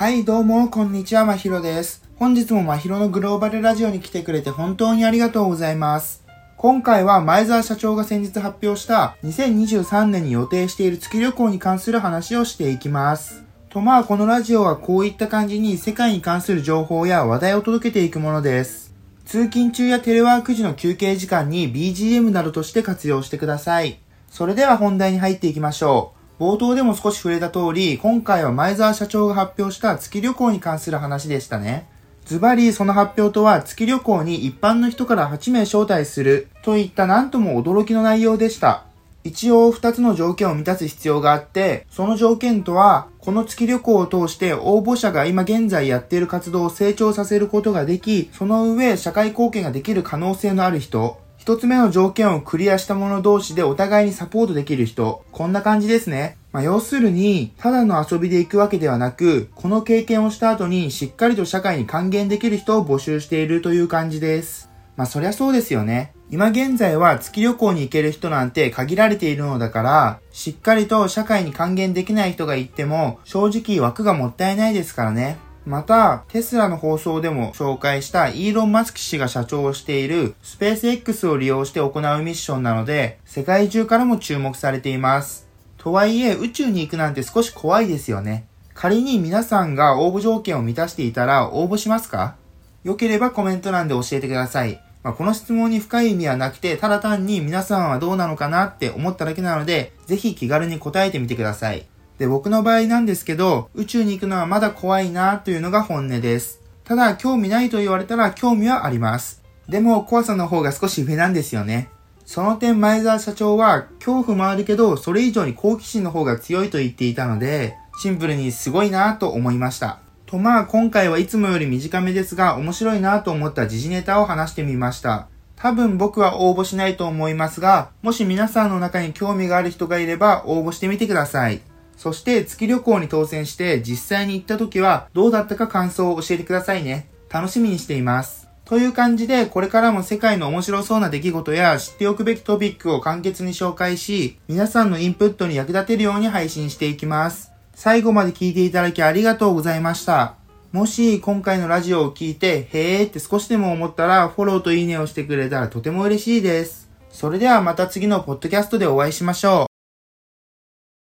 はい、どうも、こんにちは、まひろです。本日もまひろのグローバルラジオに来てくれて本当にありがとうございます。今回は前澤社長が先日発表した2023年に予定している月旅行に関する話をしていきます。とまあこのラジオはこういった感じに世界に関する情報や話題を届けていくものです。通勤中やテレワーク時の休憩時間に BGM などとして活用してください。それでは本題に入っていきましょう。冒頭でも少し触れた通り、今回は前澤社長が発表した月旅行に関する話でしたね。ズバリその発表とは月旅行に一般の人から8名招待するといったなんとも驚きの内容でした。一応2つの条件を満たす必要があって、その条件とは、この月旅行を通して応募者が今現在やっている活動を成長させることができ、その上社会貢献ができる可能性のある人、一つ目の条件をクリアした者同士でお互いにサポートできる人、こんな感じですね。まあ、要するに、ただの遊びで行くわけではなく、この経験をした後にしっかりと社会に還元できる人を募集しているという感じです。まあそりゃそうですよね。今現在は月旅行に行ける人なんて限られているのだから、しっかりと社会に還元できない人が行っても、正直枠がもったいないですからね。また、テスラの放送でも紹介したイーロン・マスク氏が社長をしているスペース X を利用して行うミッションなので、世界中からも注目されています。とはいえ、宇宙に行くなんて少し怖いですよね。仮に皆さんが応募条件を満たしていたら応募しますか？良ければコメント欄で教えてください。まあ、この質問に深い意味はなくて、ただ単に皆さんはどうなのかなって思っただけなので、ぜひ気軽に答えてみてください。で、僕の場合なんですけど、宇宙に行くのはまだ怖いなというのが本音です。ただ、興味ないと言われたら興味はあります。でも、怖さの方が少し上なんですよね。その点、前澤社長は、恐怖もあるけど、それ以上に好奇心の方が強いと言っていたので、シンプルにすごいなと思いました。とまあ今回はいつもより短めですが面白いなと思った時事ネタを話してみました。多分僕は応募しないと思いますが、もし皆さんの中に興味がある人がいれば応募してみてください。そして月旅行に当選して実際に行った時はどうだったか感想を教えてくださいね。楽しみにしています。という感じでこれからも世界の面白そうな出来事や知っておくべきトピックを簡潔に紹介し、皆さんのインプットに役立てるように配信していきます。最後まで聞いていただきありがとうございました。もし今回のラジオを聞いて、へーって少しでも思ったら、フォローといいねをしてくれたらとても嬉しいです。それではまた次のポッドキャストでお会いしましょう。